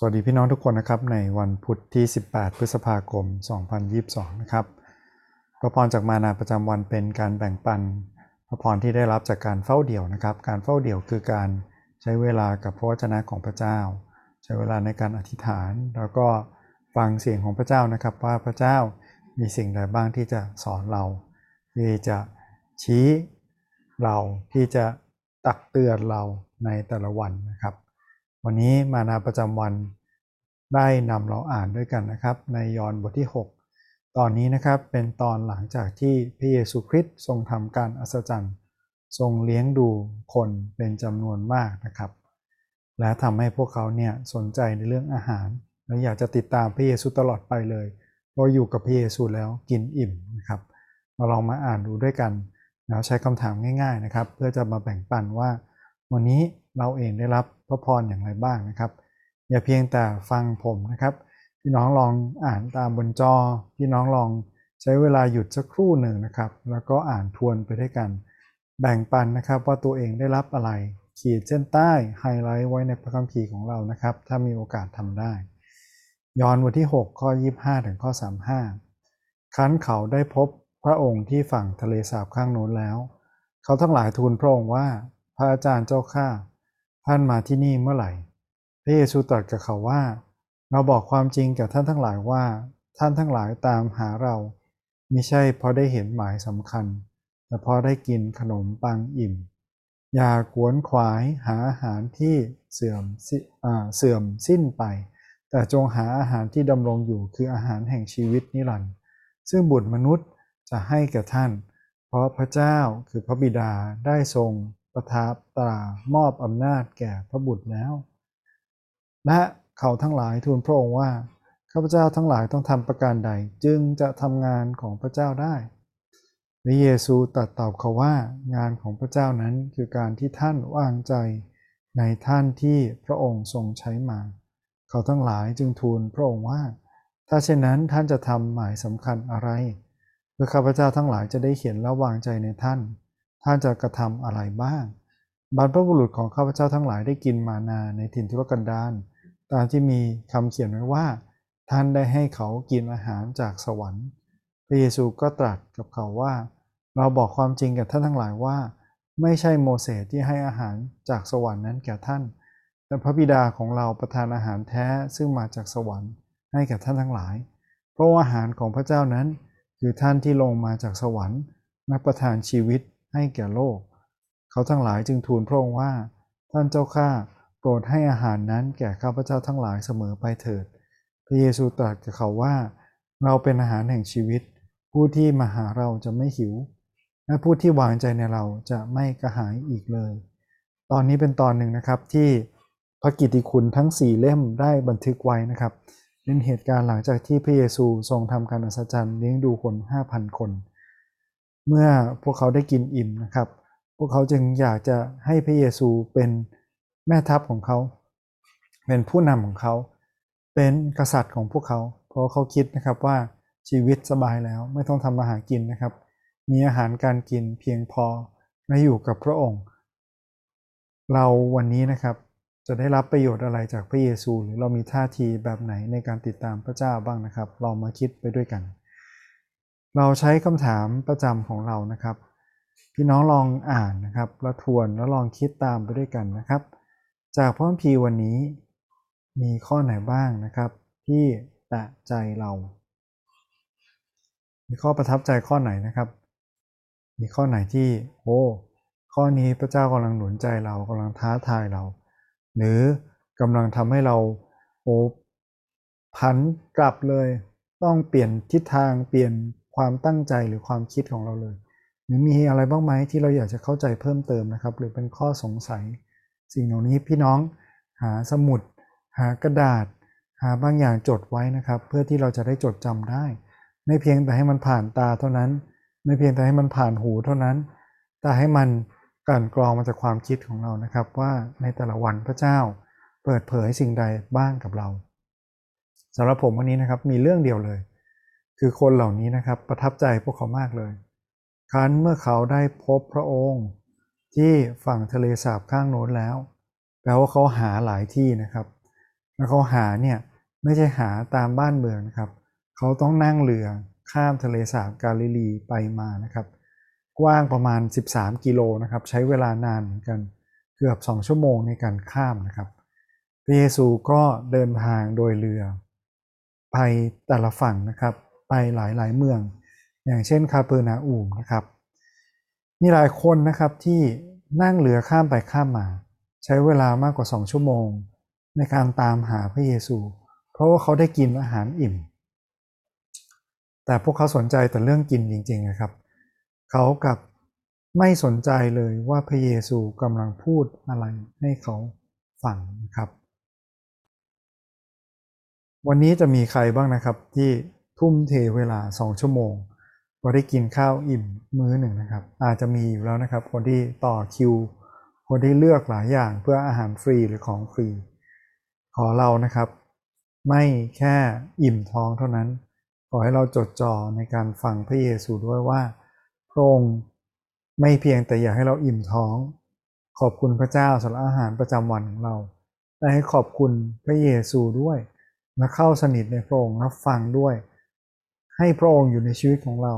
สวัสดีพี่น้องทุกคนนะครับในวันพุธที่ 18 พฤษภาคม 2022 นะครับพระพรจากมานาประจำวันเป็นการแบ่งปันพระพรที่ได้รับจากการเฝ้าเดี่ยวนะครับ การเฝ้าเดี่ยวคือการใช้เวลากับพระวจนะของพระเจ้า ใช้เวลาในการอธิษฐาน แล้วก็ฟังเสียงของพระเจ้านะครับ ว่าพระเจ้ามีสิ่งใดบ้างที่จะสอนเรา ที่จะชี้เราที่จะตักเตือนเราในแต่ละวันนะครับ วันนี้มานาประจำวันได้นำเราอ่านด้วยกันนะครับ ในยอห์นบทที่ 6 ตอนนี้นะครับเป็นตอนหลังจากที่พระเยซูคริสต์ทรงทำการอัศจรรย์ ทรงเลี้ยงดูคนเป็นจำนวนมากนะครับ และทำให้พวกเขาเนี่ยสนใจในเรื่องอาหาร และอยากจะติดตามพระเยซูตลอดไปเลยเพราะอยู่กับพระเยซูแล้วกินอิ่มนะครับเราลองมาอ่านดูด้วยกันแล้วใช้คำถามง่าย ๆนะครับ เพื่อจะมาแบ่งปันว่า วันนี้เราเองได้รับพระพรอย่างไรบ้างนะครับ อย่าเพียงแต่ฟังผมนะครับ พี่น้องลองอ่านตามบนจอ พี่น้องลองใช้เวลาหยุดสักครู่หนึ่งนะครับ แล้วก็อ่านทวนไปด้วยกัน แบ่งปันนะครับว่าตัวเองได้รับอะไร ขีดเส้นใต้ไฮไลท์ไว้ในพระคัมภีร์ของเรานะครับ ถ้ามีโอกาสทำได้ ย้อนบทที่ 6 ข้อ 25 ถึงข้อ 35คั้นเขาได้พบพระองค์ที่ฝั่งทะเลสาบข้างโน้นแล้ว เขาทั้งหลายทูลพระองค์ว่า พระอาจารย์เจ้าข้าท่านมาที่นี่เมื่อไหร่ พระเยซูตรัสกับเขาว่า เราบอกความจริงกับท่านทั้งหลายว่า ท่านทั้งหลายตามหาเรามิใช่เพราะได้เห็นหมายสำคัญ แต่เพราะได้กินขนมปังอิ่ม อย่าขวนขวายหาอาหารที่เสื่อมเสื่อมสิ้นไป แต่จงหาอาหารที่ดำรงอยู่คืออาหารแห่งชีวิตนิรันดร์ซึ่งบุตรมนุษย์จะให้แก่ท่าน เพราะพระเจ้าคือพระบิดาได้ทรง ประทับตรามอบอำนาจแก่พระบุตรแล้ว และเขาทั้งหลายทูลพระองค์ว่าข้าพเจ้าทั้งหลายต้องทำประการใด จึงจะทำงานของพระเจ้าได้พระเยซูตรัสตอบเขาว่างานของพระเจ้านั้นคือการที่ท่านวางใจในท่านที่พระองค์ทรงใช้มา เขาทั้งหลายจึงทูลพระองค์ว่า ถ้าเช่นนั้นท่านจะทำหมายสำคัญอะไร เพื่อข้าพเจ้าทั้งหลายจะได้เห็นและวางใจในท่าน ท่านจะกระทำอะไรบ้าง บรรพบุรุษของข้าพเจ้าทั้งหลายได้กินมานาในถิ่นทุรกันดารตามที่มีคำเขียนไว้ว่า ท่านได้ให้เขากินอาหารจากสวรรค์ พระเยซูก็ตรัสกับเขาว่า เราบอกความจริงกับท่านทั้งหลายว่า ไม่ใช่โมเสสที่ให้อาหารจากสวรรค์นั้นแก่ท่าน แต่พระบิดาของเราประทานอาหารแท้ซึ่งมาจากสวรรค์ให้แก่ท่านทั้งหลาย เพราะอาหารของพระเจ้านั้น คือท่านที่ลงมาจากสวรรค์มาประทานชีวิต ให้แก่โลก เขาทั้งหลายจึงทูลพระองค์ว่า ท่านเจ้าข้าโปรดให้อาหารนั้นแก่ข้าพเจ้าทั้งหลายเสมอไปเถิด พระเยซูตรัสกับเขาว่า เราเป็นอาหารแห่งชีวิต ผู้ที่มาหาเราจะไม่หิว และผู้ที่วางใจในเราจะไม่กระหายอีกเลย ตอนนี้เป็นตอนหนึ่งนะครับที่พระกิตติคุณทั้ง 4 เล่มได้บันทึกไว้นะครับเป็นเหตุการณ์หลังจากที่พระเยซูทรงทำการอัศจรรย์เลี้ยงดูคน 5,000 คน เมื่อพวกเขาได้กินอิ่มนะครับ พวกเขาจึงอยากจะให้พระเยซูเป็นแม่ทัพของเขา เป็นผู้นำของเขา เป็นกษัตริย์ของพวกเขา เพราะเขาคิดนะครับว่าชีวิตสบายแล้วไม่ต้องทำอาหารกินนะครับ มีอาหารการกินเพียงพอและอยู่กับพระองค์ เราวันนี้นะครับจะได้รับประโยชน์อะไรจากพระเยซู หรือเรามีท่าทีแบบไหนในการติดตามพระเจ้าบ้างนะครับลองมาคิดไปด้วยกัน เราใช้คำถามประจำของเรานะครับ พี่น้องลองอ่านนะครับแล้วทวนแล้วลองคิดตามไปด้วยกันนะครับ จากพระคัมภีร์วันนี้มีข้อไหนบ้างนะครับ ที่แตะใจเรา มีข้อประทับใจข้อไหนนะครับ มีข้อไหนที่โอ้ข้อนี้พระเจ้ากำลังหนุนใจเรากำลังท้าทายเรา หรือกำลังทำให้เราโอ้พันกลับเลย ต้องเปลี่ยนทิศทางเปลี่ยน ความตั้งใจหรือความคิดของเราเลย หรือมีอะไรบ้างไหมที่เราอยากจะเข้าใจเพิ่มเติมนะครับ หรือเป็นข้อสงสัย สิ่งเหล่านี้พี่น้องหาสมุด หากระดาษ หาบางอย่างจดไว้นะครับ เพื่อที่เราจะได้จดจำได้ ไม่เพียงแต่ให้มันผ่านตาเท่านั้น ไม่เพียงแต่ให้มันผ่านหูเท่านั้น แต่ให้มันการกรองมาจากความคิดของเรานะครับ ว่าในแต่ละวันพระเจ้าเปิดเผยสิ่งใดบ้างกับเราสำหรับผมวันนี้นะครับมีเรื่องเดียวเลย คือคนเหล่านี้นะครับประทับใจพวกเขามากเลย ครั้นเมื่อเขาได้พบพระองค์ที่ฝั่งทะเลสาบข้างโน้นแล้ว แปลว่าเขาหาหลายที่นะครับ แล้วเขาหาเนี่ยไม่ใช่หาตามบ้านเมืองนะครับ เขาต้องนั่งเรือข้ามทะเลสาบกาลิลีไปมานะครับ กว้างประมาณ 13 กิโลนะครับ ใช้เวลานานเหมือนกัน เกือบ 2 ชั่วโมงในการข้ามนะครับพระเยซูก็เดินทางโดยเรือ ไปแต่ละฝั่งนะครับ ไปหลายๆเมือง อย่างเช่นคาเปอร์นาอูมนะครับ มีหลายคนนะครับที่นั่งเรือข้ามไปข้ามมา ใช้เวลามากกว่า 2 ชั่วโมง ในการตามหาพระเยซู เพราะว่าเขาได้กินอาหารอิ่ม แต่พวกเขาสนใจแต่เรื่องกินจริงๆนะครับ เขากับไม่สนใจเลยว่าพระเยซูกำลังพูดอะไรให้เขาฟังนะครับ วันนี้จะมีใครบ้างนะครับที่ ทุ่มเทเวลา 2 ชั่วโมงก็ได้กินข้าวอิ่มมื้อหนึ่งนะครับ อาจจะมีอยู่แล้วนะครับ คนที่ต่อคิว คนที่เลือกหลายอย่างเพื่ออาหารฟรีหรือของฟรี ขอเรานะครับ ไม่แค่อิ่มท้องเท่านั้น ขอให้เราจดจ่อในการฟังพระเยซูด้วยว่าพระองค์ไม่เพียงแต่อยากให้เราอิ่มท้อง ขอบคุณพระเจ้าสำหรับอาหารประจำวันของเราแต่ให้ขอบคุณพระเยซูด้วยและเข้าสนิทในพระองค์รับฟังด้วย ให้พระองค์อยู่ในชีวิตของเรา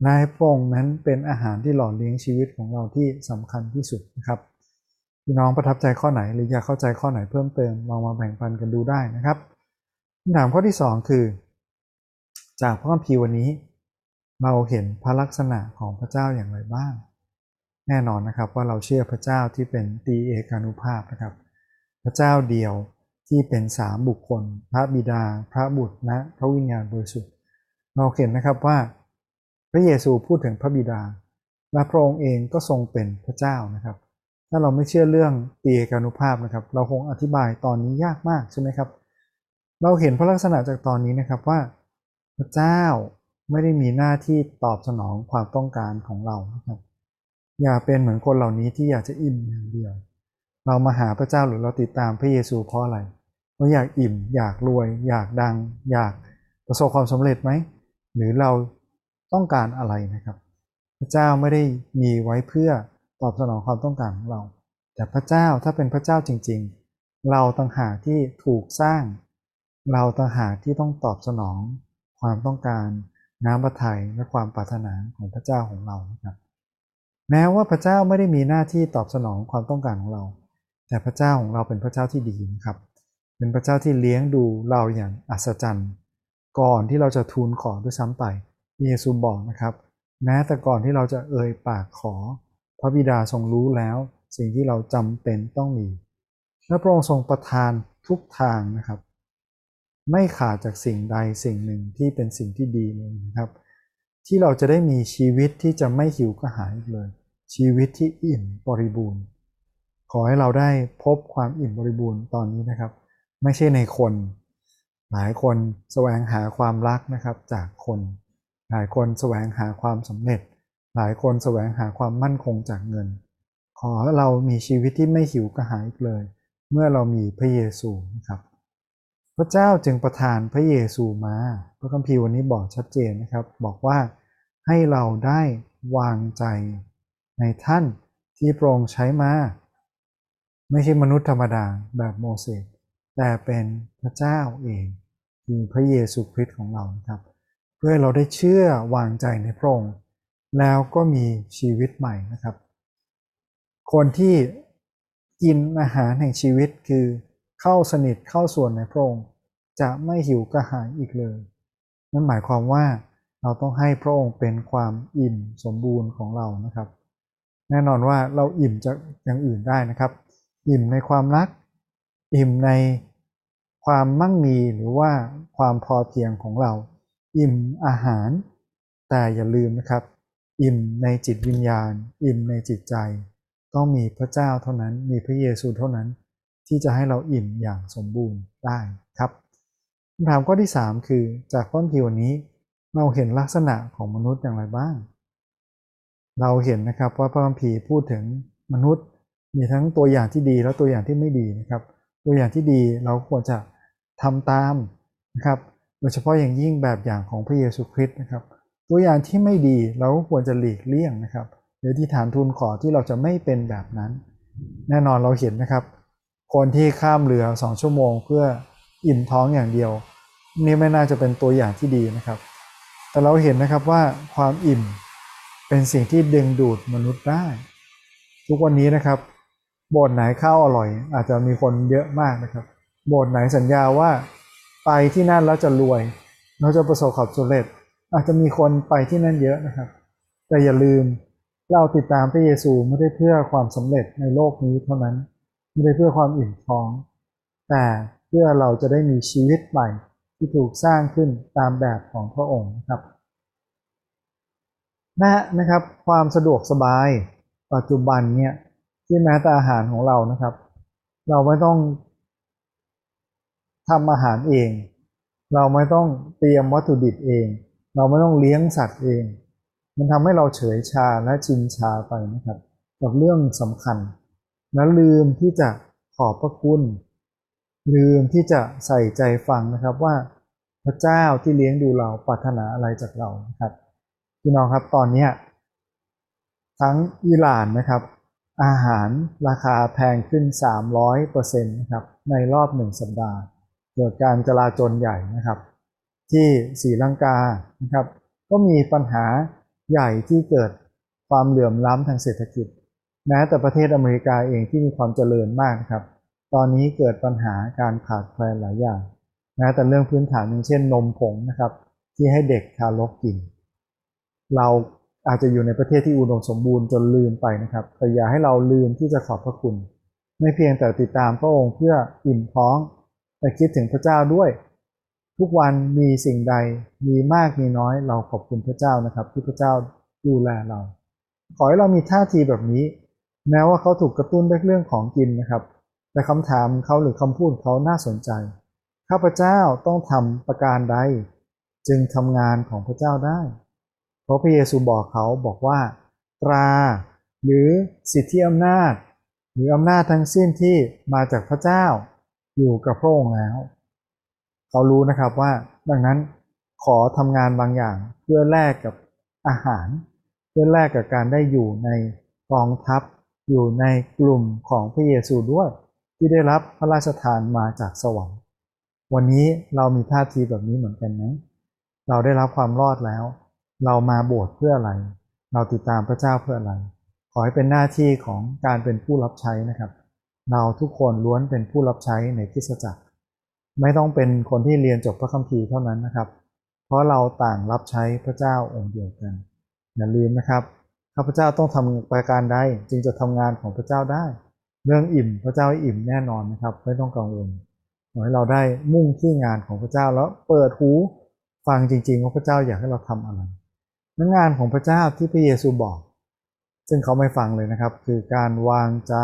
และให้พระองค์นั้นเป็นอาหารที่หล่อเลี้ยงชีวิตของเราที่สำคัญที่สุดนะครับพี่น้องประทับใจข้อไหนหรืออยากเข้าใจข้อไหนเพิ่มเติมลองมาแบ่งปันกันดูได้นะครับคำถามข้อที่ 2 คือ จากพระคัมภีร์วันนี้ เราเห็นพระลักษณะของพระเจ้าอย่างไรบ้าง แน่นอนนะครับว่าเราเชื่อพระเจ้าที่เป็นตีเอกานุภาพนะครับ พระเจ้าเดียวที่เป็นสามบุคคล พระบิดา พระบุตรและพระวิญญาณบริสุทธิ์ เราเห็นนะครับว่าพระเยซูพูดถึงพระบิดา และพระองค์เองก็ทรงเป็นพระเจ้านะครับ ถ้าเราไม่เชื่อเรื่องตีกานุภาพนะครับ เราคงอธิบายตอนนี้ยากมากใช่ไหมครับ เราเห็นพระลักษณะจากตอนนี้นะครับว่า พระเจ้าไม่ได้มีหน้าที่ตอบสนองความต้องการของเรานะครับ อย่าเป็นเหมือนคนเหล่านี้ที่อยากจะอิ่มอย่างเดียว เรามาหาพระเจ้าหรือเราติดตามพระเยซูเพราะอะไรเราอยากอิ่ม อยากรวย อยากดัง อยากประสบความสำเร็จไหม หรือเราต้องการอะไรนะครับ พระเจ้าไม่ได้มีไว้เพื่อตอบสนองความต้องการของเรา แต่พระเจ้าถ้าเป็นพระเจ้าจริง ๆ เราต่างหากที่ถูกสร้าง เราต่างหากที่ต้องตอบสนองความต้องการน้ำพระทัยและความปรารถนาของพระเจ้าของเรานะครับแม้ว่าพระเจ้าไม่ได้มีหน้าที่ตอบสนองความต้องการของเรา แต่พระเจ้าของเราเป็นพระเจ้าที่ดีนะครับ เป็นพระเจ้าที่เลี้ยงดูเราอย่างอัศจรรย์ ก่อนที่เราจะทูลขอด้วยซ้ำไปเยซูบอกนะครับ แม้แต่ก่อนที่เราจะเอ่ยปากขอ พระบิดาทรงรู้แล้ว สิ่งที่เราจำเป็นต้องมี และพระองค์ทรงประทานทุกทางนะครับ ไม่ขาดจากสิ่งใดสิ่งหนึ่งที่เป็นสิ่งที่ดีเลยนะครับ ที่เราจะได้มีชีวิตที่จะไม่หิวกระหายเลย ชีวิตที่อิ่มบริบูรณ์ ขอให้เราได้พบความอิ่มบริบูรณ์ตอนนี้นะครับ ไม่ใช่ในคน หลายคนแสวงหาความรักนะครับจากคน หลายคนแสวงหาความสำเร็จ หลายคนแสวงหาความมั่นคงจากเงิน ขอเรามีชีวิตที่ไม่หิวกระหายอีกเลย เมื่อเรามีพระเยซูนะครับ พระเจ้าจึงประทานพระเยซูมา พระคัมภีร์วันนี้บอกชัดเจนนะครับ บอกว่าให้เราได้วางใจในท่านที่พรองใช้มา ไม่ใช่มนุษย์ธรรมดาแบบโมเสส แต่เป็นพระเจ้าเองคือพระเยซูคริสต์ของเรานะครับ เพื่อเราได้เชื่อวางใจในพระองค์แล้วก็มีชีวิตใหม่นะครับ คนที่กินอาหารแห่งชีวิตคือเข้าสนิทเข้าส่วนในพระองค์จะไม่หิวกระหายอีกเลยนั่นหมายความว่าเราต้องให้พระองค์เป็นความอิ่มสมบูรณ์ของเรานะครับ แน่นอนว่าเราอิ่มจากอย่างอื่นได้นะครับ อิ่มในความรัก อิ่มในความมั่งมีหรือว่าความพอเพียงของเรา อิ่มอาหาร แต่อย่าลืมนะครับ อิ่มในจิตวิญญาณ อิ่มในจิตใจ ต้องมีพระเจ้าเท่านั้น มีพระเยซูเท่านั้น ที่จะให้เราอิ่มอย่างสมบูรณ์ได้ครับคำถามข้อที่ 3 คือจากข้อพิวันนี้เราเห็นลักษณะของมนุษย์อย่างไรบ้าง เราเห็นนะครับว่าพระคัมภีร์พูดถึงมนุษย์ มีทั้งตัวอย่างที่ดีและตัวอย่างที่ไม่ดีนะครับ ตัวอย่างที่ดีเราควรจะทำตามนะครับโดยเฉพาะอย่างยิ่งแบบอย่างของพระเยซูคริสต์นะครับ ตัวอย่างที่ไม่ดีเราก็ควรจะหลีกเลี่ยงนะครับหรือที่ฐานทูลขอที่เราจะไม่เป็นแบบนั้น แน่นอนเราเห็นนะครับ คนที่ข้ามเรือสองชั่วโมง เพื่ออิ่มท้องอย่างเดียว นี่ไม่น่าจะเป็นตัวอย่างที่ดีนะครับ แต่เราเห็นนะครับว่าความอิ่มเป็นสิ่งที่ดึงดูดมนุษย์ได้ ทุกวันนี้นะครับ โบสถ์ไหนข้าวอร่อย อาจจะมีคนเยอะมากนะครับ โบสถ์ไหนสัญญาว่าไปที่นั่นแล้วจะรวยเราจะประสบความสำเร็จ อาจจะมีคนไปที่นั่นเยอะนะครับ แต่อย่าลืมเราติดตามพระเยซูไม่ได้เพื่อความสำเร็จในโลกนี้เท่านั้น ไม่ได้เพื่อความอิ่มท้อง แต่เพื่อเราจะได้มีชีวิตใหม่ที่ถูกสร้างขึ้นตามแบบของพระองค์นะครับนะนะครับความสะดวกสบาย ปัจจุบันเนี่ย ที่แม้แต่อาหารของเรานะครับ เราไม่ต้องทำอาหารเอง เราไม่ต้องเตรียมวัตถุดิบเอง เราไม่ต้องเลี้ยงสัตว์เอง มันทำให้เราเฉยชาและชินชาไปนะครับกับเรื่องสำคัญ และลืมที่จะขอบพระคุณ ลืมที่จะใส่ใจฟังนะครับว่าพระเจ้าที่เลี้ยงดูเราปรารถนาอะไรจากเรานะครับพี่น้องครับตอนนี้ทั้งอิหร่านนะครับ อาหารราคาแพงขึ้น 300%นะครับในรอบหนึ่งสัปดาห์ เกิดการจลาจลใหญ่นะครับ ที่ศรีลังกานะครับ ก็มีปัญหาใหญ่ที่เกิดความเหลื่อมล้ำทางเศรษฐกิจ แม้แต่ประเทศอเมริกาเองที่มีความเจริญมากนะครับ ตอนนี้เกิดปัญหาการขาดแคลนหลายอย่าง แม้แต่เรื่องพื้นฐานอย่างเช่นนมผงนะครับ ที่ให้เด็กทารกกิน เรา อาจจะอยู่ในประเทศที่อุดมสมบูรณ์จนลืมไปนะครับ แต่อย่าให้เราลืมที่จะขอบพระคุณ ไม่เพียงแต่ติดตามพระองค์เพื่ออิ่มท้อง แต่คิดถึงพระเจ้าด้วย ทุกวันมีสิ่งใด มีมากมีน้อย เราขอบคุณพระเจ้านะครับ ที่พระเจ้าดูแลเรา ขอให้เรามีท่าทีแบบนี้ แม้ว่าเขาถูกกระตุ้นด้วยเรื่องของกินนะครับ แต่คำถามเขาหรือคำพูดเขาน่าสนใจ ข้าพเจ้าต้องทำประการใด จึงทำงานของพระเจ้าได้ เพราะพระเยซูบอกเขาบอกว่า ตราหรือสิทธิอำนาจ หรืออำนาจทั้งสิ้นที่มาจากพระเจ้าอยู่กับพระองค์แล้ว เขารู้นะครับว่าดังนั้นขอทำงานบางอย่างเพื่อแลกกับอาหาร เพื่อแลกกับการได้อยู่ในกองทัพ อยู่ในกลุ่มของพระเยซูด้วย ที่ได้รับพระราชทานมาจากสวรรค์วันนี้เรามีท่าทีแบบนี้เหมือนกันไหมเราได้รับความรอดแล้ว เรามาโบสถ์เพื่ออะไร เราติดตามพระเจ้าเพื่ออะไร ขอให้เป็นหน้าที่ของการเป็นผู้รับใช้นะครับ เราทุกคนล้วนเป็นผู้รับใช้ในคริสตจักร ไม่ต้องเป็นคนที่เรียนจบพระคัมภีร์เท่านั้นนะครับ เพราะเราต่างรับใช้พระเจ้าองค์เดียวกัน อย่าลืมนะครับข้าพเจ้าต้องทำประการใดจึงจะทำงานของพระเจ้าได้ เรื่องอิ่มพระเจ้าอิ่มแน่นอนนะครับ ไม่ต้องกังวลขอให้เราได้มุ่งที่งานของพระเจ้าแล้วเปิดหูฟังจริงๆว่าพระเจ้าอยากให้เราทำอะไร นังานของพระเจ้าที่พระเยซูบอก ซึ่งเขาไม่ฟังเลยนะครับ คือการวางใจ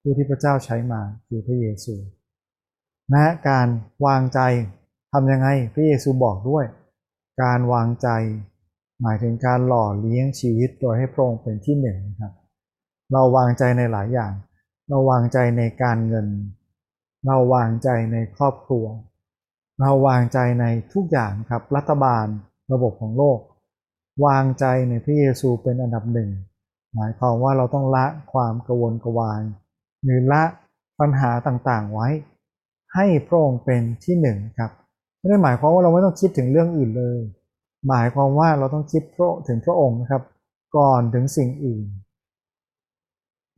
ผู้ที่พระเจ้าใช้มาคือพระเยซูนะการวางใจทำยังไงพระเยซูบอกด้วย การวางใจ หมายถึงการหล่อเลี้ยงชีวิตโดยให้พระองค์เป็นที่หนึ่งนะครับ เราวางใจในหลายอย่าง เราวางใจในการเงิน เราวางใจในครอบครัว เราวางใจในทุกอย่างครับรัฐบาลระบบของโลก วางใจในพระเยซูเป็นอันดับหนึ่ง หมายความว่าเราต้องละความกวนกวายหรือละปัญหาต่างๆไว้ ให้พระองค์เป็นที่หนึ่งครับไม่ได้หมายความว่าเราไม่ต้องคิดถึงเรื่องอื่นเลย หมายความว่าเราต้องคิดถึงพระองค์นะครับ ก่อนถึงสิ่งอื่น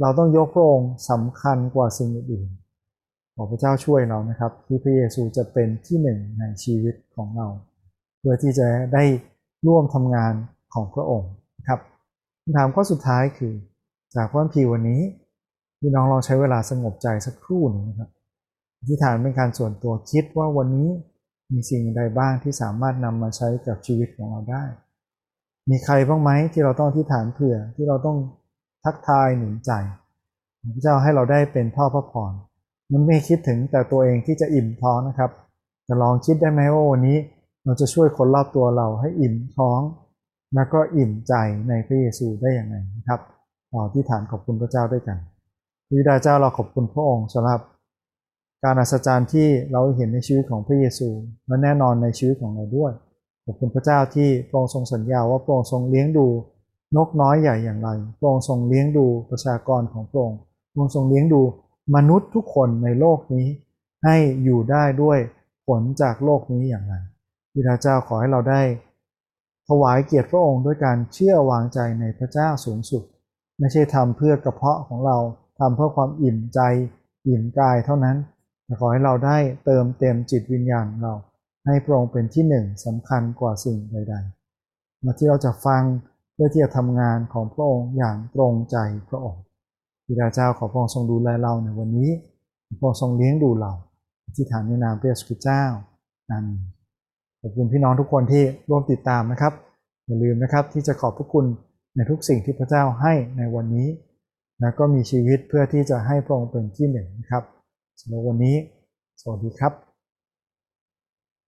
เราต้องยกพระองค์สำคัญกว่าสิ่งอื่นขอพระเจ้าช่วยเรานะครับ ที่พระเยซูจะเป็นที่หนึ่งในชีวิตของเรา เพื่อที่จะได้ ร่วมทำงานของพระองค์ครับคำถามข้อสุดท้ายคือ จากพระพีวันนี้พี่น้องลองใช้เวลาสงบใจสักครู่นึงนะครับอธิษฐานเป็นการส่วนตัวคิดว่าวันนี้มีสิ่งใดบ้างที่สามารถนำมาใช้กับชีวิตของเราได้ มีใครบ้างไหมที่เราต้องอธิษฐานเผื่อที่เราต้องทักทายหนุนใจพระเจ้าให้เราได้เป็นพ่อพระพรมันไม่คิดถึงแต่ตัวเองที่จะอิ่มท้องนะครับ จะลองคิดได้ไหมว่าวันนี้ เราจะช่วยคนรอบตัวเราให้อิ่มท้อง แล้วก็อิ่มใจในพระเยซูได้อย่างไรนะครับต่อที่ฐานขอบคุณพระเจ้าด้วยกันพิดาเจ้าเราขอบคุณพระองค์สำหรับการอัศจรรย์ที่เราเห็นในชีวิตของพระเยซูและแน่นอนในชีวิตของเราด้วย ขอบคุณพระเจ้าที่พระองค์ทรงสัญญาว่าพระองค์ทรงเลี้ยงดูนกน้อยใหญ่อย่างไรพระองค์ทรงเลี้ยงดูประชากรของพระองค์พระองค์ทรงเลี้ยงดูมนุษย์ทุกคนในโลกนี้ ให้อยู่ได้ด้วยผลจากโลกนี้อย่างไร บิดาเจ้าขอให้เราได้ ถวายเกียรติพระองค์ด้วยการเชื่อวางใจในพระเจ้าสูงสุด ไม่ใช่ทำเพื่อกระเพาะของเราทำเพื่อความอิ่มใจอิ่มกายเท่านั้นแต่ขอให้เราได้เติมเต็มจิตวิญญาณเรา ให้พระองค์เป็นที่หนึ่งสำคัญกว่าสิ่งใดๆมาที่เราจะฟังเพื่อที่จะทำงานของพระองค์อย่างตรงใจพระองค์บิดาเจ้าขอพระองค์ทรงดูแลเราในวันนี้พระองค์ทรงเลี้ยงดูเราที่ฐานในนามพระเยซูคริสต์เจ้าอาเมน ขอบคุณพี่น้องทุกคนที่ร่วมติดตามนะครับ อย่าลืมนะครับที่จะขอบพระคุณในทุกสิ่งที่พระเจ้าให้ในวันนี้นะก็มีชีวิตเพื่อที่จะให้พระองค์เป็นที่หนึ่งนะครับสำหรับวันนี้ สวัสดีครับ